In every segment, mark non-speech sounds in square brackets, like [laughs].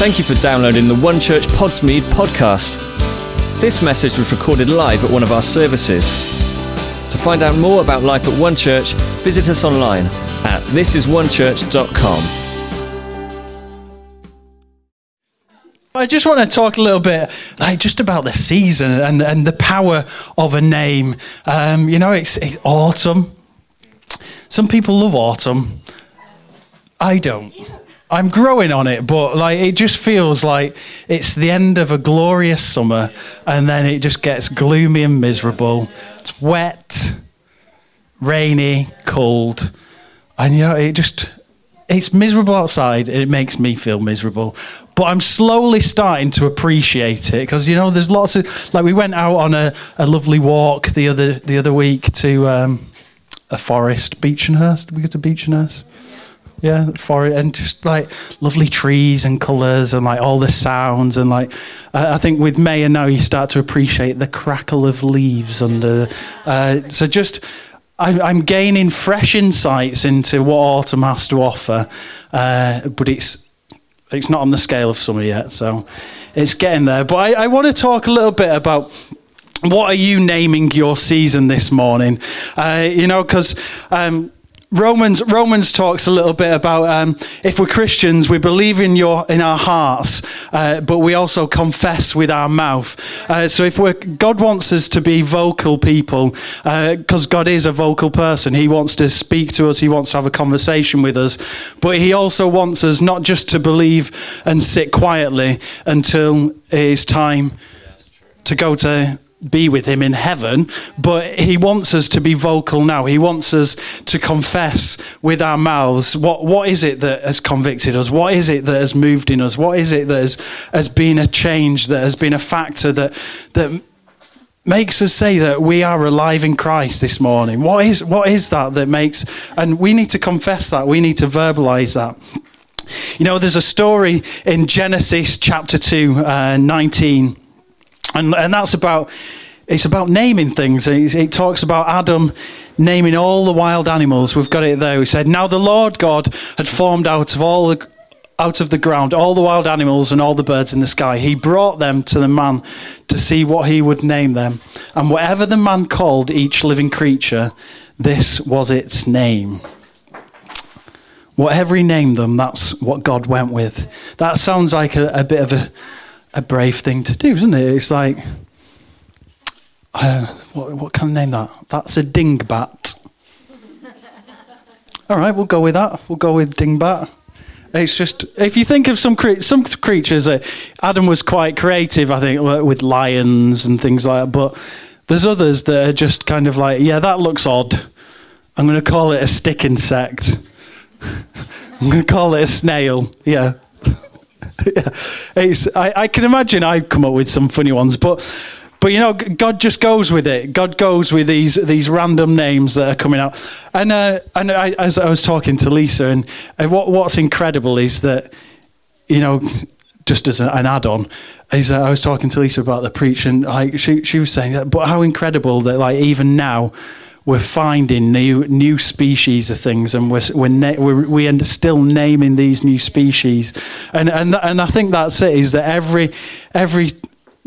Thank you for downloading the One Church Podsmead podcast. This message was recorded live at one of our services. To find out more about life at One Church, visit us online at thisisonechurch.com. I just want to talk a little bit, like just about the season and, and the power of a name. Um, you know, it's, it's autumn. Some people love autumn. I don't. I'm growing on it, but like it just feels like it's the end of a glorious summer, and then it just gets gloomy and miserable. It's wet, rainy, cold, and you know it just it's miserable outside and it makes me feel miserable. But i'm slowly starting to appreciate it because you know there's lots of like we went out on a, a lovely walk the other the other week to um, a forest beechenhurst did we go to beechenhurst yeah forest and just like lovely trees and colors and like all the sounds and like uh, i think with may and now you start to appreciate the crackle of leaves under uh, so just I'm, I'm gaining fresh insights into what autumn has to offer, uh, but it's it's not on the scale of summer yet, so it's getting there. But I, I want to talk a little bit about what are you naming your season this morning? Uh, you know, because um, Romans Romans talks a little bit about um, if we're Christians, we believe in your in our hearts, uh, but we also confess with our mouth. Uh, so if we're God wants us to be vocal people, because uh, God is a vocal person. He wants to speak to us. He wants to have a conversation with us, but He also wants us not just to believe and sit quietly until it is time to go to be with him in heaven, but he wants us to be vocal now. He wants us to confess with our mouths what, what is it that has convicted us? What is it that has moved in us? What is it that has, has been a change, that has been a factor that, that makes us say that we are alive in Christ this morning? What is, what is that that makes, and we need to confess that, we need to verbalize that. You know, there's a story in Genesis chapter 2, uh, 19 and, and that's about, it's about naming things. It, it talks about Adam naming all the wild animals. We've got it there. He said, Now the Lord God had formed out of all the out of the ground all the wild animals and all the birds in the sky. He brought them to the man to see what he would name them. And whatever the man called each living creature, this was its name. Whatever he named them, that's what God went with. That sounds like a, a bit of a a brave thing to do, isn't it? It's like, uh, what, what can I name that? That's a dingbat. All right, we'll go with that. We'll go with dingbat. It's just if you think of some cre- some creatures, uh, Adam was quite creative, I think, with lions and things like that. But there's others that are just kind of like, yeah, that looks odd. I'm going to call it a stick insect. [laughs] I'm going to call it a snail. Yeah, [laughs] it's, I, I can imagine I'd come up with some funny ones, but but you know, God just goes with it. God goes with these these random names that are coming out. And uh, and I, as I was talking to Lisa, and, and what what's incredible is that you know, just as an add-on, is uh, I was talking to Lisa about the preach, and like she she was saying that, but how incredible that like even now we're finding new new species of things, and we're we're, na- we're we still naming these new species, and and and I think that's it. Is that every every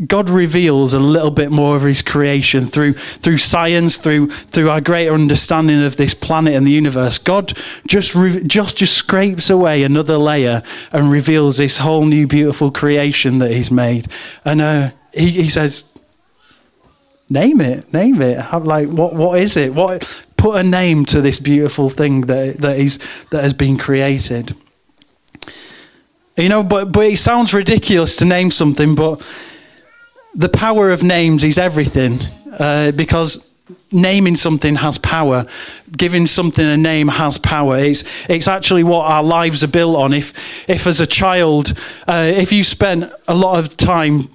God reveals a little bit more of His creation through through science, through through our greater understanding of this planet and the universe. God just re- just just scrapes away another layer and reveals this whole new beautiful creation that He's made. And uh, he, he says, name it, name it. Like, what, what is it? What, put a name to this beautiful thing that, that, is, that has been created. You know, but, but it sounds ridiculous to name something, but the power of names is everything uh, because naming something has power. Giving something a name has power. It's, it's actually what our lives are built on. If, if as a child, uh, if you spent a lot of time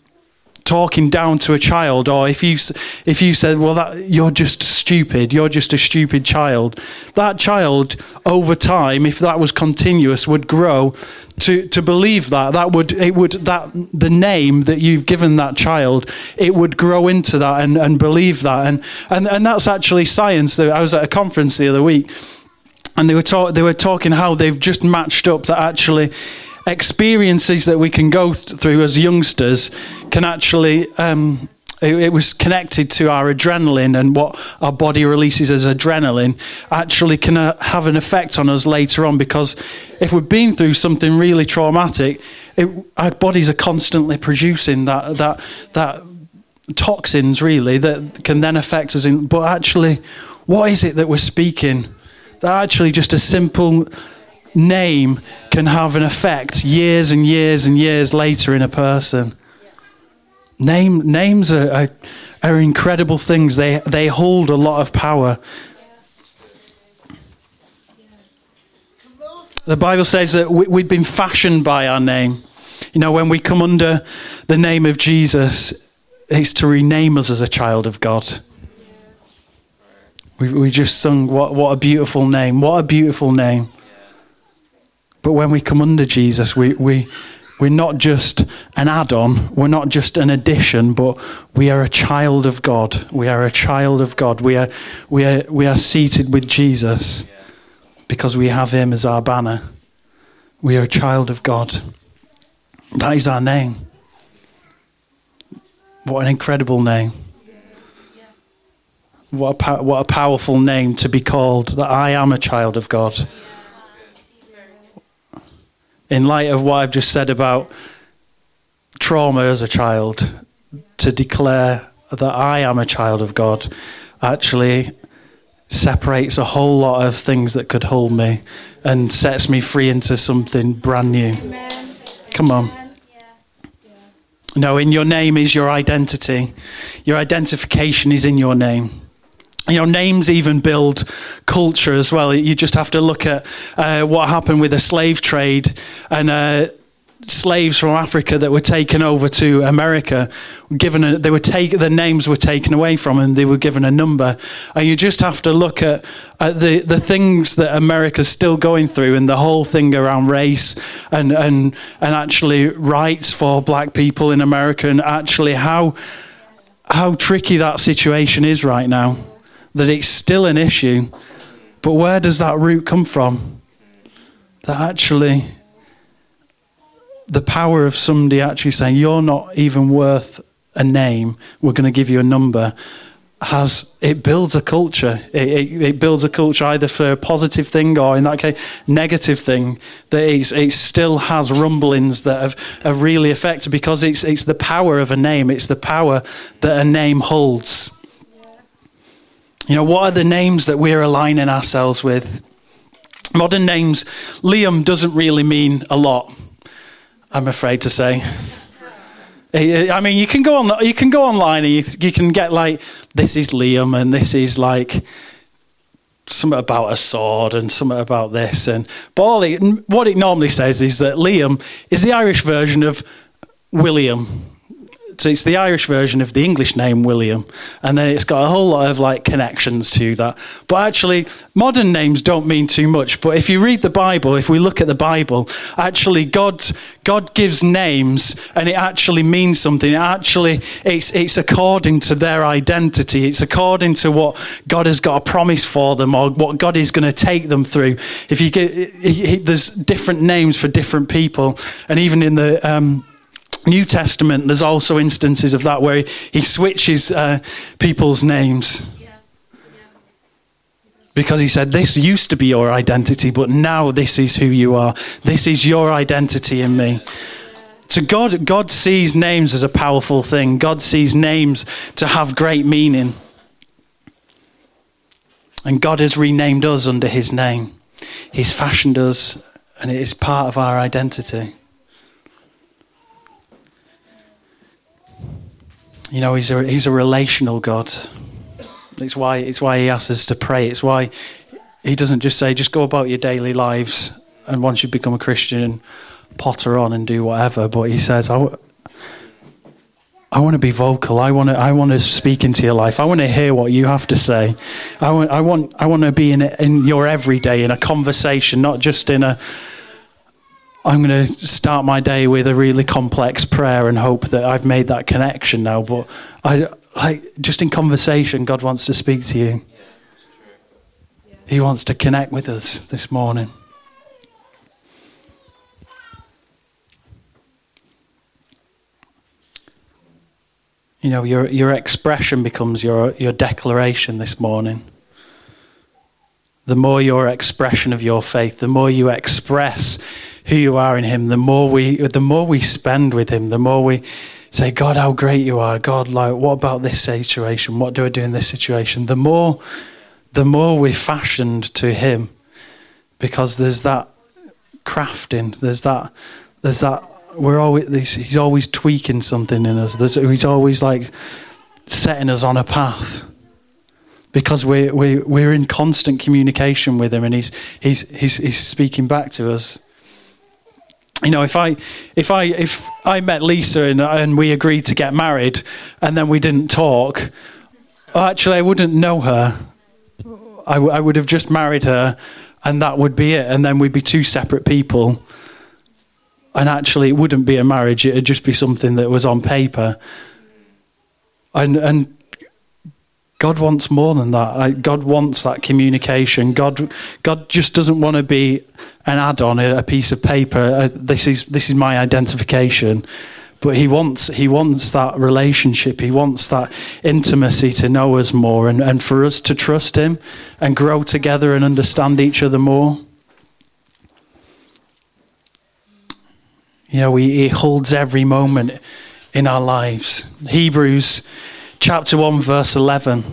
talking down to a child, or if you if you said, "Well, that you're just stupid, you're just a stupid child," that child over time, if that was continuous, would grow to to believe that. That would it would that the name that you've given that child, it would grow into that and, and believe that, and and and that's actually science. I was at a conference the other week, and they were talk, they were talking how they've just matched up that actually experiences that we can go th- through as youngsters can actually. Um, it, it was connected to our adrenaline and what our body releases as adrenaline actually can uh, have an effect on us later on because if we've been through something really traumatic, it, our bodies are constantly producing that that that toxins really that can then affect us in but actually what is it that we're speaking that actually just a simple name can have an effect years and years and years later in a person Name, names are, are, are incredible things. They, they hold a lot of power. The Bible says that we, we've been fashioned by our name. You know, when we come under the name of Jesus, it's to rename us as a child of God. We, we just sung, what, what a beautiful name. What a beautiful name. But when we come under Jesus, we, we, we're not just an add on, we're not just an addition, but we are a child of God. We are a child of God. We are, we are, we are seated with Jesus because we have Him as our banner. We are a child of God. That is our name. What an incredible name. What a, what a powerful name to be called that I am a child of God in light of what I've just said about trauma as a child, to declare that I am a child of God actually separates a whole lot of things that could hold me and sets me free into something brand new. Come on. No, in your name is your identity. Your identification is in your name you know, names even build culture as well. You just have to look at uh, what happened with the slave trade and uh, slaves from Africa that were taken over to America. Given a, they were take the names were taken away from them. They were given a number, and you just have to look at, at the the things that America's still going through and the whole thing around race and and and actually rights for black people in America and actually how how tricky that situation is right now that it's still an issue. But where does that root come from? That actually, the power of somebody actually saying, You're not even worth a name, we're going to give you a number, has it builds a culture. It, it, it, builds a culture either for a positive thing or, in that case, negative thing. That it still has rumblings that have, have really affected because it's it's the power of a name. It's the power that a name holds. You know, what are the names that we're aligning ourselves with? Modern names, Liam doesn't really mean a lot, I'm afraid to say. I mean, you can go on. You can go online and you, you can get like this is Liam and this is like something about a sword and something about this and but all it, what it normally says is that Liam is the Irish version of William so it's the Irish version of the English name William, and then it's got a whole lot of like connections to that. But actually, modern names don't mean too much. But if you read the Bible, if we look at the Bible, actually God God gives names, and it actually means something. It actually, it's it's according to their identity. It's according to what God has got a promise for them, or what God is going to take them through. If you get, there's different names for different people, and even in the um, New Testament, there's also instances of that where he switches uh, people's names. Because he said, This used to be your identity, but now this is who you are. This is your identity in me. To God, God sees names as a powerful thing. God sees names to have great meaning. And God has renamed us under his name. He's fashioned us, and it is part of our identity. You know, he's a, he's a relational God. It's why, it's why he asks us to pray. It's why he doesn't just say, just go about your daily lives, and once you become a Christian, potter on and do whatever. But he says, I, w- I want to be vocal. I want to, I want to speak into your life. I want to hear what you have to say. I want, I want, I want to be in, in your everyday, in a conversation, not just in a, I'm going to start my day with a really complex prayer and hope that I've made that connection now. But I, just in conversation, God wants to speak to you. He wants to connect with us this morning. You know, your, your expression becomes your, your declaration this morning the more your expression of your faith, the more you express who you are in Him, the more we, the more we spend with Him, the more we say, God, how great you are. God, like, what about this situation? What do I do in this situation? The more, the more we're fashioned to Him, because there's that crafting, there's that, there's that we're always he's always tweaking something in us. There's, he's always like setting us on a path because we're, we're, we're in constant communication with him and he's, he's, he's, he's speaking back to us. You know, if I, if I, if I met Lisa and, and we agreed to get married and then we didn't talk, actually, I wouldn't know her. I, w- I would have just married her and that would be it. And then we'd be two separate people and actually it wouldn't be a marriage it'd just be something that was on paper and and God wants more than that. God wants that communication. God, God just doesn't want to be an add-on, a piece of paper. Uh, this is this is my identification, but He wants He wants that relationship. He wants that intimacy to know us more, and, and for us to trust Him and grow together and understand each other more. You know, he holds every moment in our lives. Hebrews chapter 1, verse 11.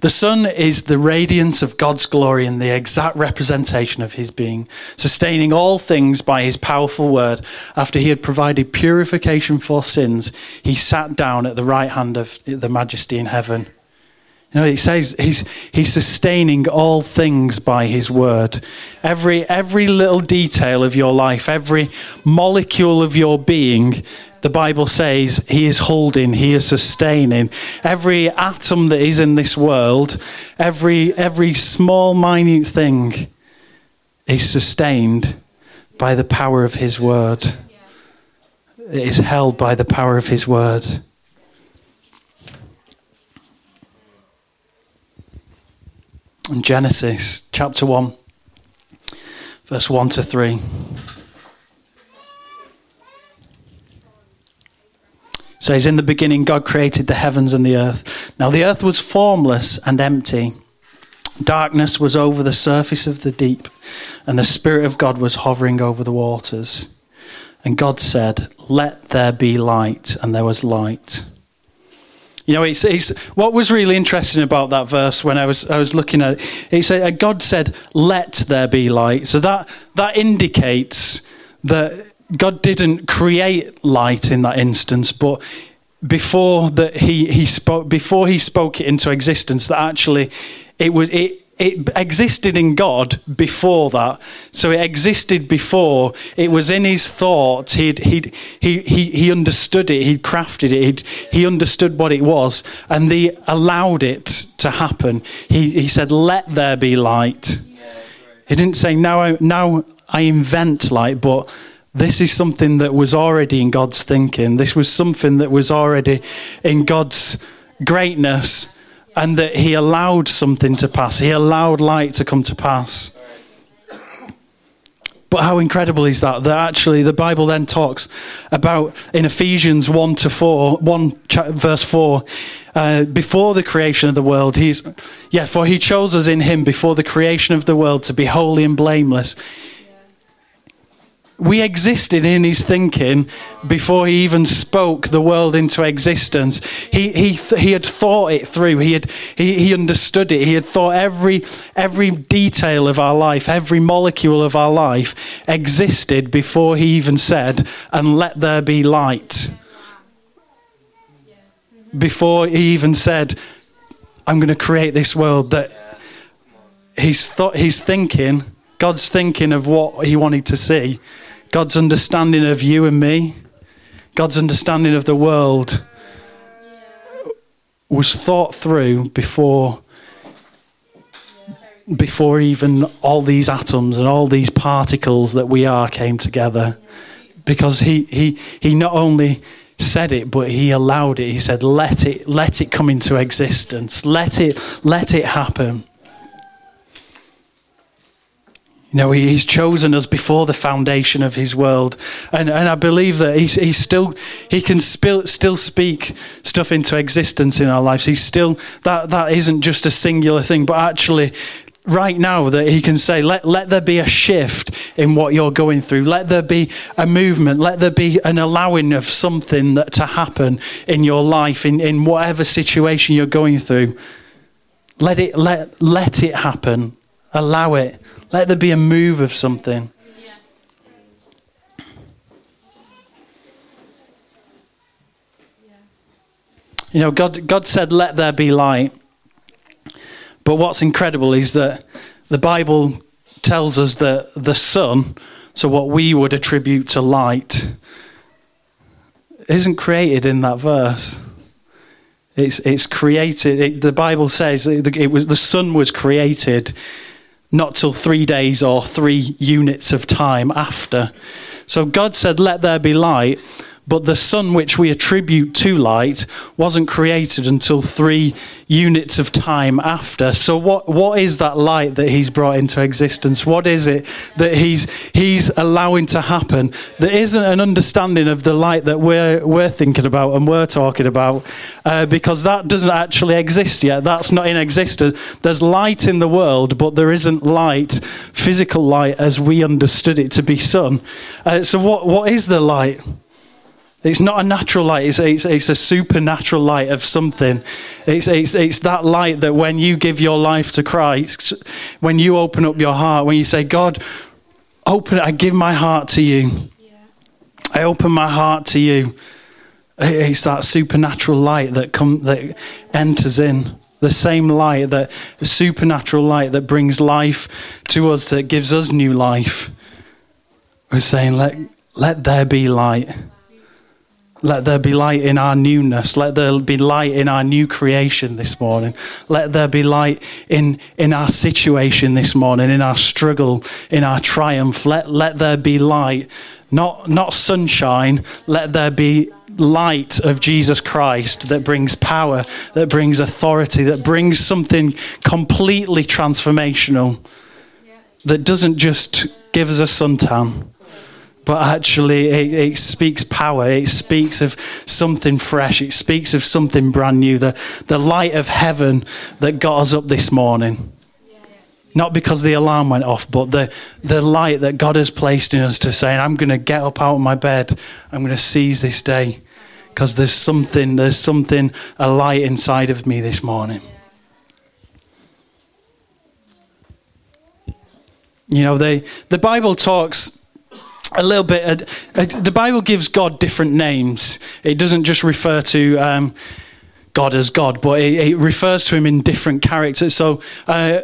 The Son is the radiance of God's glory and the exact representation of his being, sustaining all things by his powerful word. After he had provided purification for sins, he sat down at the right hand of the majesty in heaven. You know, he says he's, he's sustaining all things by his word. Every, every little detail of your life, every molecule of your being, the Bible says he is holding, he is sustaining. Every atom that is in this world, every, every small, minute thing is sustained by the power of his word. It is held by the power of his word. in Genesis chapter 1, verse 1 to 3. Says, In the beginning, God created the heavens and the earth. Now the earth was formless and empty. Darkness was over the surface of the deep, and the Spirit of God was hovering over the waters. And God said, Let there be light, and there was light. You know, it's, it's, what was really interesting about that verse when I was, I was looking at it, it said, God said, let there be light. So that, that indicates that God didn't create light in that instance, but before that he, he spoke before he spoke it into existence, that actually it was it it existed in God before that. So it existed before. It was in his thoughts. He'd, he'd, he, he, he understood it. He'd crafted it. He'd, he understood what it was. And he allowed it to happen. He, he said, Let there be light. He didn't say, Now I, now I invent light, but this is something that was already in God's thinking. This was something that was already in God's greatness and that he allowed something to pass. He allowed light to come to pass. But how incredible is that? That actually the Bible then talks about in Ephesians 1 to 4, 1 verse 4, uh, before the creation of the world, he's, yeah, for he chose us in him before the creation of the world to be holy and blameless we existed in his thinking before he even spoke the world into existence. He, he, he had thought it through. He, had, he, he understood it. He had thought every, every detail of our life, every molecule of our life existed before he even said, and let there be light. Before he even said, I'm going to create this world, that he's, thought, he's thinking, God's thinking of what he wanted to see God's understanding of you and me, God's understanding of the world was thought through before before even all these atoms and all these particles that we are came together. Because he he he not only said it but he allowed it. He said let it let it come into existence. Let it let it happen You know, he, he's chosen us before the foundation of his world. And, and I believe that he's, he's still, he can still, still speak stuff into existence in our lives. He's still, that, that isn't just a singular thing, but actually, right now that he can say, let, let there be a shift in what you're going through. Let there be a movement. Let there be an allowing of something that, to happen in your life, in, in whatever situation you're going through. Let it, let, let it happen. Allow it. Let there be a move of something. You know, God, God said, let there be light. But what's incredible is that the Bible tells us that the sun, so what we would attribute to light, isn't created in that verse. It's, it's created, it, the Bible says it, it was, the sun was created not till three days or three units of time after. So God said, Let there be light. But the sun, which we attribute to light, wasn't created until three units of time after. So, what, what is that light that he's brought into existence? What is it that he's, he's allowing to happen? There isn't an understanding of the light that we're, we're thinking about and we're talking about, uh, because that doesn't actually exist yet. That's not in existence. There's light in the world, but there isn't light, physical light, as we understood it to be sun. Uh, so, what, what is the light? It's not a natural light, it's, it's, it's, a supernatural light of something. It's, it's, it's that light that when you give your life to Christ, when you open up your heart, when you say, God, open I give my heart to you. Yeah. I open my heart to you. It's that supernatural light that, come, that enters in. The same light, that the supernatural light that brings life to us, that gives us new life. We're saying, let, let there be light. Let there be light in our newness. Let there be light in our new creation this morning. Let there be light in, in our situation this morning, in our struggle, in our triumph. Let, let there be light, not, not sunshine. Let there be light of Jesus Christ that brings power, that brings authority, that brings something completely transformational, that doesn't just give us a suntan but actually it, it, speaks power. It speaks of something fresh. It speaks of something brand new. The, the light of heaven that got us up this morning. Not because the alarm went off, but the, the light that God has placed in us to say, I'm going to get up out of my bed. I'm going to seize this day because there's something, there's something, a light inside of me this morning. You know, they, the Bible talks a little bit. Uh, uh, the Bible gives God different names. It doesn't just refer to um, God as God, but it, it, refers to him in different characters. So, uh,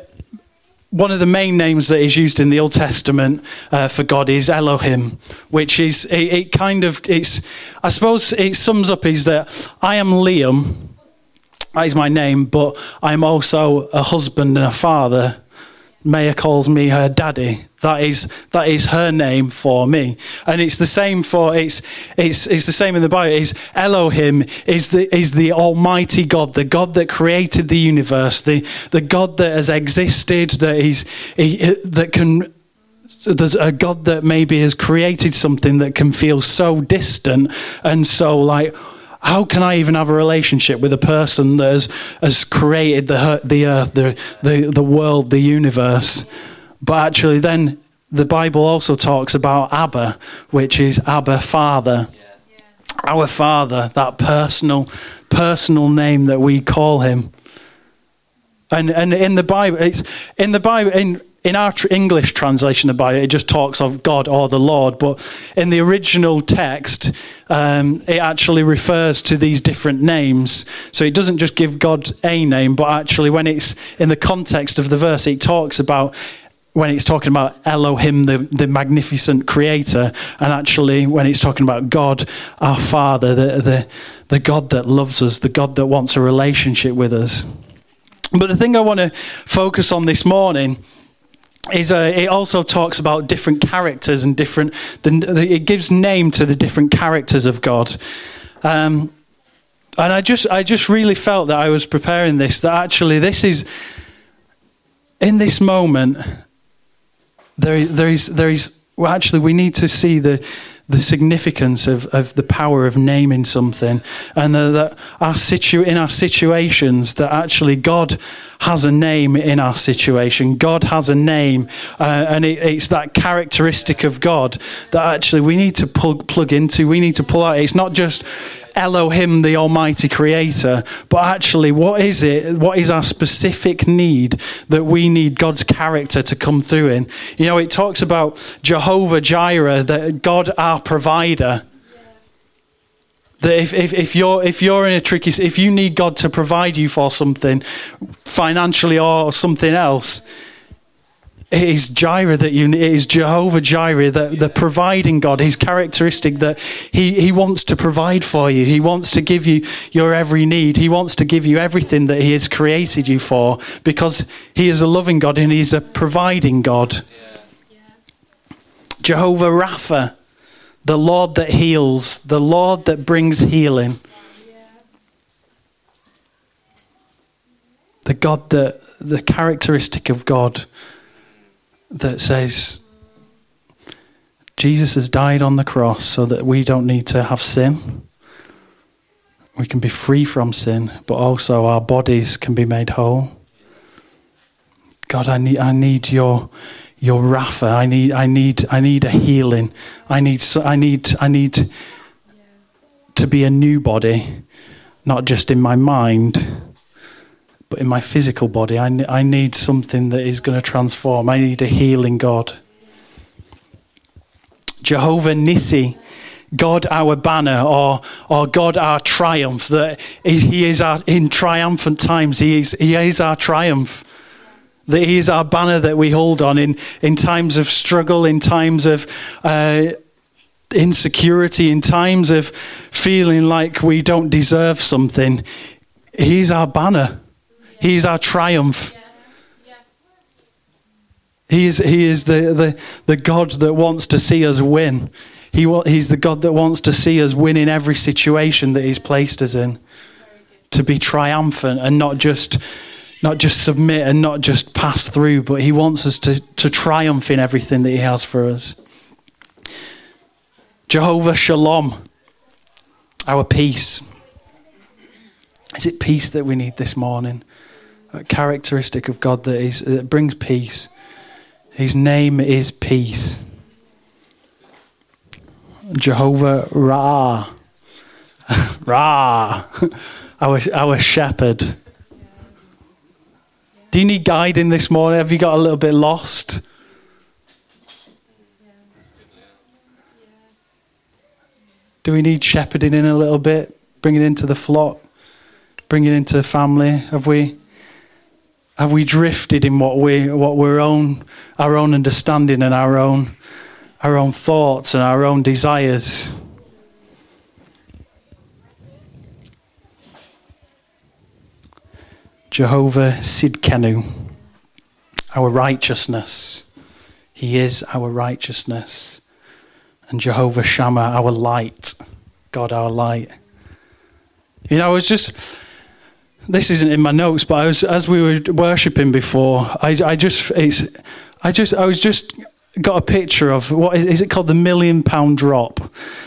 one of the main names that is used in the Old Testament uh, for God is Elohim, which is it, it, kind of it's. I suppose it sums up is that I am Liam. That is my name, but I'm also a husband and a father Maya calls me her daddy. That is that is her name for me, and it's the same for it's it's it's the same in the Bible. Is Elohim is the is the Almighty God, the God that created the universe, the the God that has existed, that he's he, that can there's a God that maybe has created something that can feel so distant and so like how can I even have a relationship with a person that has, has created the, the earth, the, the, the world, the universe? But actually, then the Bible also talks about Abba, which is Abba Father. Our Father, that personal, personal name that we call him. And, and in the Bible, it's in the Bible, in in our tr- English translation of Bible, it just talks of God or the Lord, but in the original text, um, it actually refers to these different names. So it doesn't just give God a name, but actually, when it's in the context of the verse, it talks about when it's talking about Elohim, the, the magnificent creator, and actually when it's talking about God, our Father, the, the, the God that loves us, the God that wants a relationship with us. But the thing I want to focus on this morning is uh, it also talks about different characters and different the, the, it gives name to the different characters of god um, and i just i just really felt that i was preparing this that actually this is in this moment there, there is, there is. Well, actually, we need to see the the significance of, of the power of naming something, and that our situ in our situations that actually God has a name in our situation. God has a name, uh, and it, it's that characteristic of God that actually we need to plug plug into. We need to pull out. It's not just Elohim, the Almighty Creator, but actually, what is it? What is our specific need that we need God's character to come through in? You know, it talks about Jehovah Jireh, that God our provider. That if, if, if, you're, if you're in a tricky, if you need God to provide you for something financially or something else, it is Jireh that you it is Jehovah Jireh, the, the providing God, his characteristic that he, he wants to provide for you. He wants to give you your every need. He wants to give you everything that he has created you for because he is a loving God and he's a providing God. Jehovah Rapha, the Lord that heals, the Lord that brings healing. The God that the characteristic of God that says Jesus has died on the cross so that we don't need to have sin. We can be free from sin, but also our bodies can be made whole. God, I need, I need your, your Rapha. I need, I need, I need a healing. I need, I need, I need to be a new body, not just in my mind but in my physical body, I, I need something that is going to transform. I need a healing God. Jehovah Nissi, God our banner, or, or God our triumph, that He is our, in triumphant times, He is, he is our triumph. That He is our banner that we hold on in, in times of struggle, in times of uh, insecurity, in times of feeling like we don't deserve something. He's our banner. He is our triumph. He is, he is the, the, the God that wants to see us win. He, he's the God that wants to see us win in every situation that He's placed us in. To be triumphant and not just, not just submit and not just pass through, but He wants us to, to triumph in everything that He has for us. Jehovah Shalom, our peace. Is it peace that we need this morning? Characteristic of God that, is, that brings peace. His name is peace. Jehovah Ra. [laughs] Ra. [laughs] our, our shepherd. Do you need guiding this morning? Have you got a little bit lost? Do we need shepherding in a little bit? Bringing into the flock? Bringing into the family? Have we? Have we drifted in what we what we're own our own understanding and our own our own thoughts and our own desires? Jehovah Sidkenu, our righteousness. He is our righteousness. And Jehovah Shammah, our light. God, our light. You know, I was just this isn't in my notes, but was, as we were worshiping before, I, I just, it's, I just, I was just got a picture of what is, is, it called the million pound drop?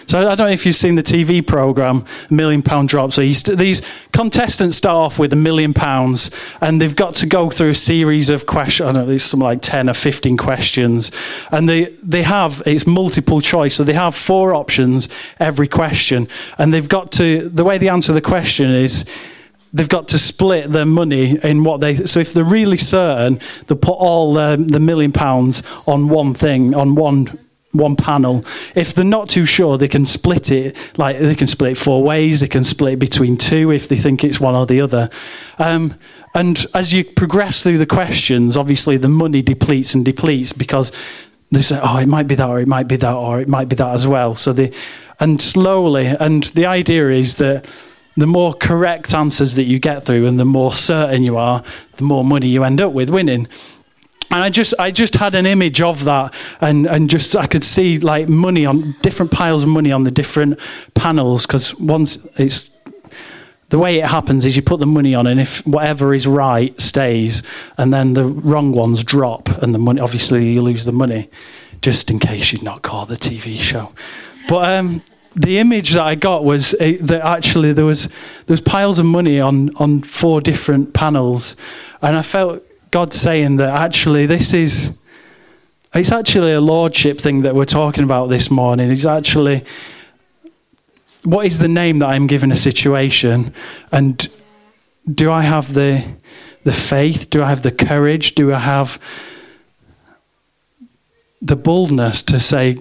So i don't know if you've seen the tv program million pound drop so these contestants start off with a million pounds and they've got to go through a series of questions. I don't know there's some like 10 or 15 questions. And they they have it's multiple choice so they have four options every question. And they've got to the way they answer the question is they've got to split their money in what they. So if they're really certain, they put all um, the million pounds on one thing, on one one panel. If they're not too sure, they can split it. Like they can split it four ways. They can split it between two if they think it's one or the other. Um, and as you progress through the questions, obviously the money depletes and depletes because they say, "Oh, it might be that, or it might be that, or it might be that as well." So they, and slowly, and the idea is that the more correct answers that you get through and the more certain you are, the more money you end up with winning. And I just, I just had an image of that, and, and just I could see like money on different piles of money on the different panels because once it's the way it happens is you put the money on, and if whatever is right stays, and then the wrong ones drop, and the money, obviously, you lose the money, just in case you'd not caught the TV show. But um, the image that I got was uh, that actually there was there was piles of money on on four different panels, and I felt God saying that actually this is it's actually a lordship thing that we're talking about this morning. It's actually what is the name that I'm given a situation, and do I have the the faith? Do I have the courage? Do I have the boldness to say,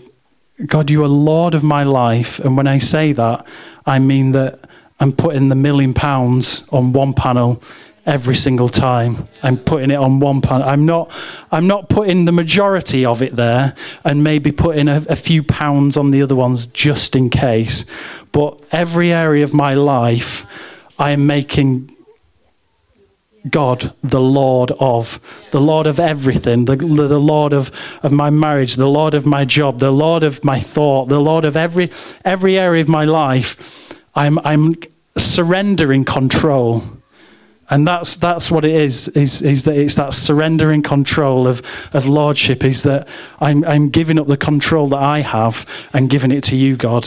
God, you are Lord of my life. And when I say that, I mean that I'm putting the million pounds on one panel every single time. I'm putting it on one panel. I'm not, I'm not putting the majority of it there and maybe putting a, a few pounds on the other ones just in case. But every area of my life, I am making God, the Lord of, the Lord of everything, the, the Lord of, of my marriage, the Lord of my job, the Lord of my thought, the Lord of every, every area of my life. I'm, I'm surrendering control. And that's, that's what it is, is, is that it's that surrendering control of, of lordship, is that I'm, I'm giving up the control that I have and giving it to you, God.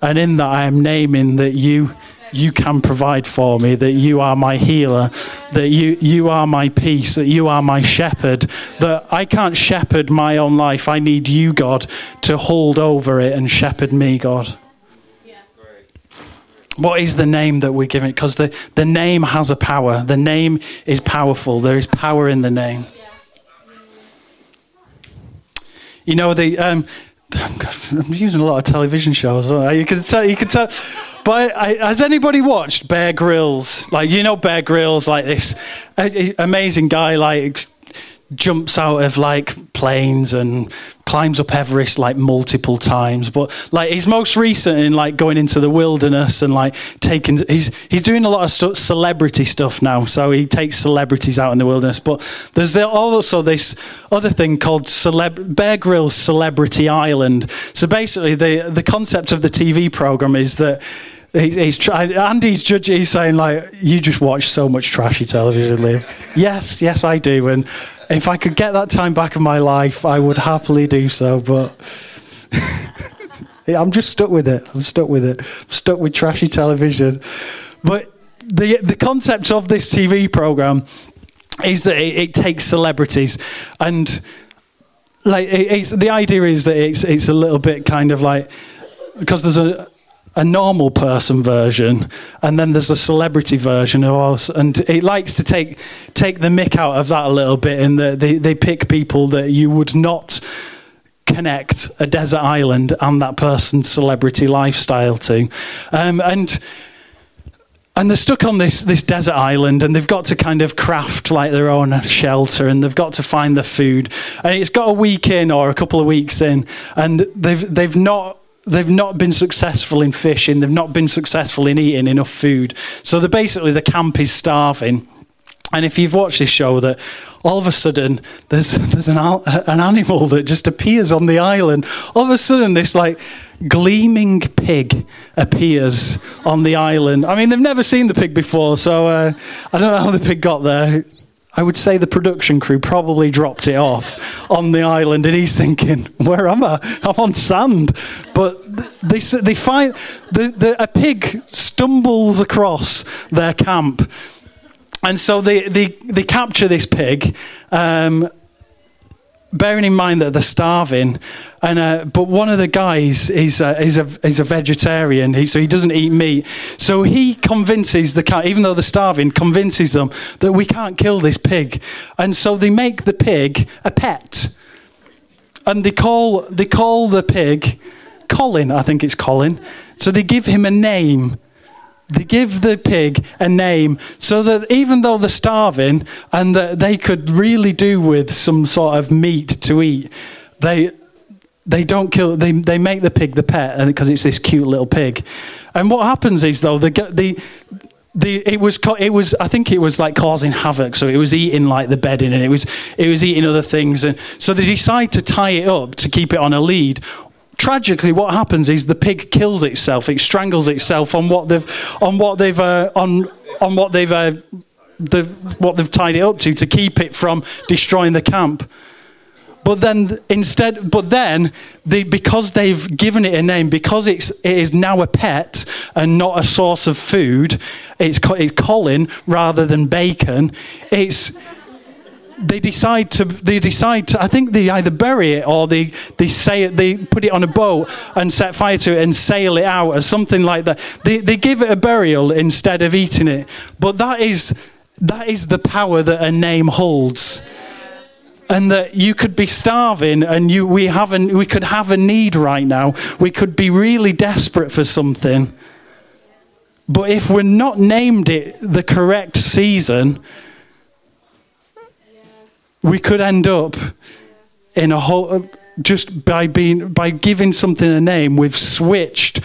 And in that, I am naming that you, you can provide for me, that you are my healer, that you, you are my peace, that you are my shepherd, that I can't shepherd my own life. I need you, God, to hold over it and shepherd me, God. What is the name that we're giving? Because the, the name has a power. The name is powerful. There is power in the name. You know, the, um, I'm using a lot of television shows. You can tell, you can tell, but I, has anybody watched Bear Grylls? Like you know Bear Grylls, like this amazing guy, like jumps out of like planes and climbs up Everest like multiple times. But like he's most recent in like going into the wilderness and like taking he's he's doing a lot of stu- celebrity stuff now. So he takes celebrities out in the wilderness. But there's also this other thing called Celeb- Bear Grylls Celebrity Island. So basically the the concept of the TV program is that He's, he's try, Andy's judging. He's saying like, "You just watch so much trashy television, Liam." yes, yes, I do. And if I could get that time back in my life, I would happily do so. But [laughs] I'm just stuck with it. I'm stuck with it. I'm stuck with trashy television. But the the concept of this TV program is that it, it takes celebrities and like it, the idea is that it's it's a little bit kind of like because there's a a normal person version, and then there's a celebrity version of us. And it likes to take take the mick out of that a little bit, in that they, they pick people that you would not connect a desert island and that person's celebrity lifestyle to. Um, and and they're stuck on this this desert island and they've got to kind of craft like their own shelter and they've got to find the food and it's got a week in or a couple of weeks in and they've they've not they've not been successful in fishing, they've not been successful in eating enough food. So they're basically the camp is starving. And if you've watched this show, that all of a sudden there's [laughs] there's an an animal that just appears on the island. All of a sudden, this like gleaming pig appears on the island. I mean, they've never seen the pig before, so uh, I don't know how the pig got there. I would say the production crew probably dropped it off on the island, and he's thinking, "Where am I? I'm on sand." But they they find the, the, a pig stumbles across their camp, and so they they, they capture this pig. Um, bearing in mind that they're starving, and uh, but one of the guys is uh, is a is a vegetarian, he, so he doesn't eat meat. So he convinces the cat, even though they're starving, convinces them that we can't kill this pig, and so they make the pig a pet, and they call they call the pig Colin. I think it's Colin. So they give him a name they give the pig a name so that even though they're starving and that they could really do with some sort of meat to eat, they they don't kill. They they make the pig the pet, because it's this cute little pig. And what happens is though the the the, it was it was I think it was like causing havoc. So it was eating like the bedding, and it was it was eating other things, and so they decide to tie it up to keep it on a lead tragically, what happens is the pig kills itself. It strangles itself on what they've on what they've uh, on on what they've uh, the, what they've tied it up to to keep it from destroying the camp. But then instead, but then they, because they've given it a name, because it's it is now a pet and not a source of food, it's, it's Colin rather than bacon. It's they decide to they decide to I think they either bury it or they they say it, they put it on a boat and set fire to it and sail it out or something like that. They they give it a burial instead of eating it. But that is that is the power that a name holds. And that you could be starving and you we haven't we could have a need right now. We could be really desperate for something. But if we're not named it the correct season, we could end up in a whole uh, just by being by giving something a name we've switched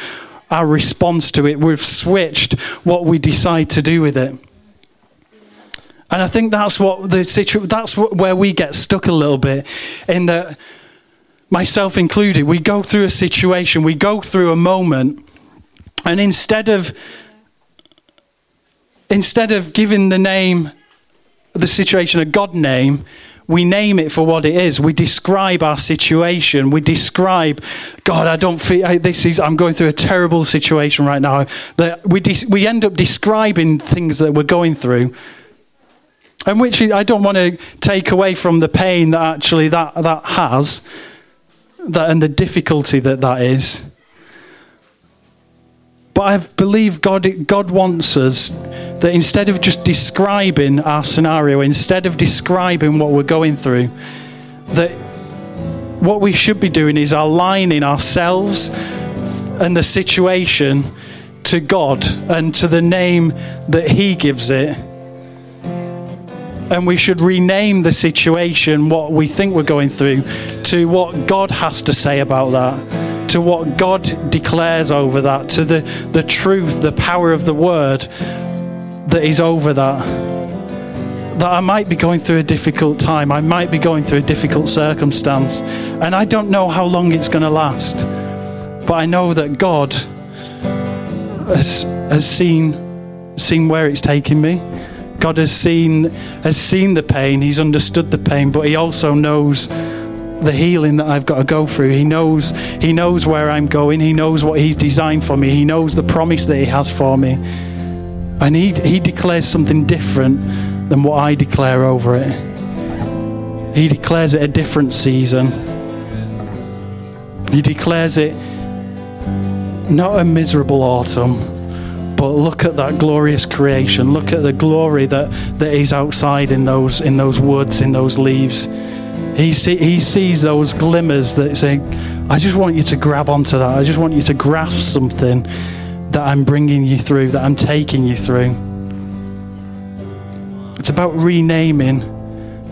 our response to it. We've switched what we decide to do with it. And i think that's what the situation that's what, where we get stuck a little bit in that myself included we go through a situation we go through a moment and instead of instead of giving the name the situation a god name we name it for what it is. We describe our situation. We describe, God, I don't feel I, this is. I'm going through a terrible situation right now. That we we end up describing things that we're going through, and which I don't want to take away from the pain that actually that that has, that and the difficulty that that is. But I believe God, God wants us that instead of just describing our scenario, instead of describing what we're going through, that what we should be doing is aligning ourselves and the situation to God and to the name that He gives it. And we should rename the situation, what we think we're going through, to what God has to say about that to what God declares over that, to the, the truth, the power of the word that is over that. That I might be going through a difficult time, I might be going through a difficult circumstance, and I don't know how long it's going to last. But I know that God has, has seen, seen where it's taking me. God has seen, has seen the pain, He's understood the pain, but He also knows the healing that I've got to go through. He knows he knows where I'm going. He knows what he's designed for me. He knows the promise that he has for me. And he he declares something different than what I declare over it. He declares it a different season. He declares it not a miserable autumn, but look at that glorious creation. Look at the glory that, that is outside in those in those woods, in those leaves. He, see, he sees those glimmers that say, I just want you to grab onto that. I just want you to grasp something that I'm bringing you through, that I'm taking you through. It's about renaming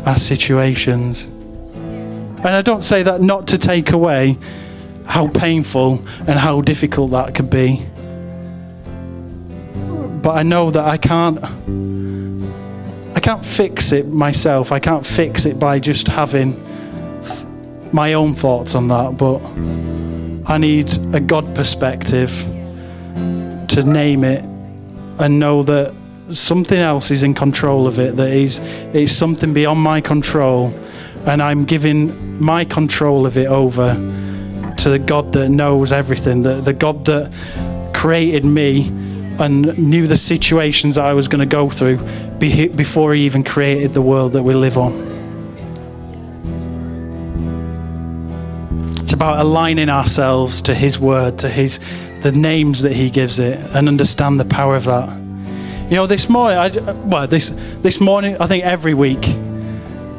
our situations. And I don't say that not to take away how painful and how difficult that could be. But I know that I can't can't fix it myself. I can't fix it by just having my own thoughts on that, but I need a God perspective to name it and know that something else is in control of it, that is it's something beyond my control, and I'm giving my control of it over to the God that knows everything, the, the God that created me and knew the situations I was going to go through before He even created the world that we live on. It's about aligning ourselves to His word, to His the names that He gives it, and understand the power of that. You know, this morning, I, well, this this morning, I think every week,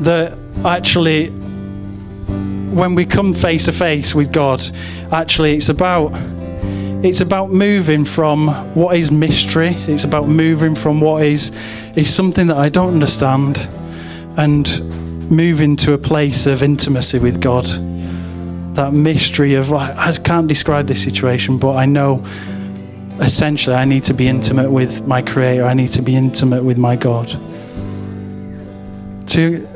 that actually, when we come face to face with God, actually, it's about it's about moving from what is mystery. It's about moving from what is is something that I don't understand and moving to a place of intimacy with God. That mystery of I can't describe this situation, but I know essentially I need to be intimate with my creator. I need to be intimate with my God. To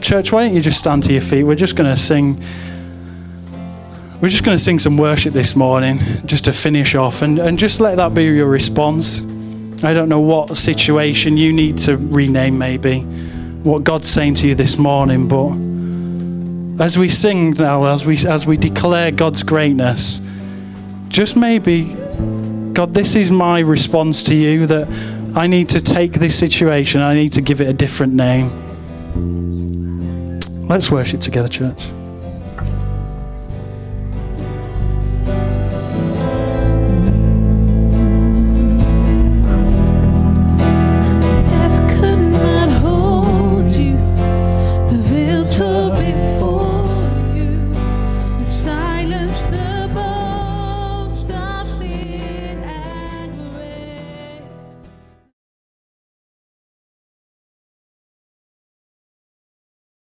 church, why don't you just stand to your feet? We're just going to sing We're just going to sing some worship this morning, just to finish off, and, and just let that be your response. I don't know what situation you need to rename, maybe, what God's saying to you this morning, but as we sing now, as we, as we declare God's greatness, just maybe, God, this is my response to you that I need to take this situation, I need to give it a different name. Let's worship together, church.